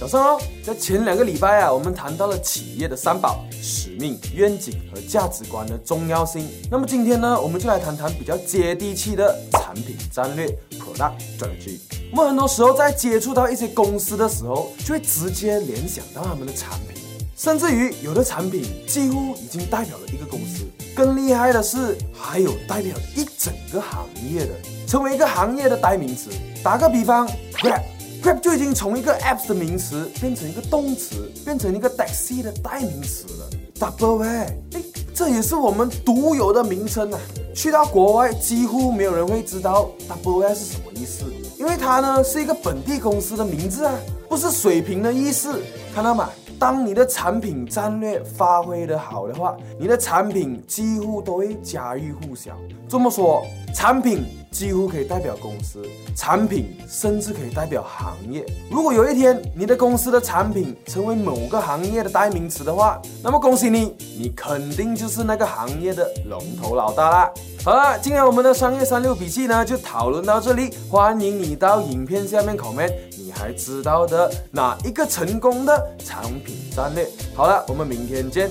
早上哦，在前两个礼拜啊，我们谈到了企业的三宝：使命、愿景和价值观的重要性。那么今天呢，我们就来谈谈比较接地气的产品战略 （Product Strategy）。我们很多时候在接触到一些公司的时候，就会直接联想到他们的产品，甚至于有的产品几乎已经代表了一个公司。更厉害的是，还有代表一整个行业的，成为一个行业的代名词。打个比方，rap Grab 就已经从一个 App 的名词变成一个动词，变成一个 taxi 的代名词了。Double 哎，这也是我们独有的名称啊！去到国外，几乎没有人会知道 Double A 是什么意思，因为它呢是一个本地公司的名字啊，不是水平的意思，看到吗？当你的产品战略发挥的好的话，你的产品几乎都会家喻户晓。这么说，产品几乎可以代表公司，产品甚至可以代表行业。如果有一天你的公司的产品成为某个行业的代名词的话，那么恭喜你，你肯定就是那个行业的龙头老大啦。好了，今天我们的商业三六笔记呢就讨论到这里，欢迎你到影片下面 comment。你还知道的哪一个成功的产品战略？好了，我们明天见。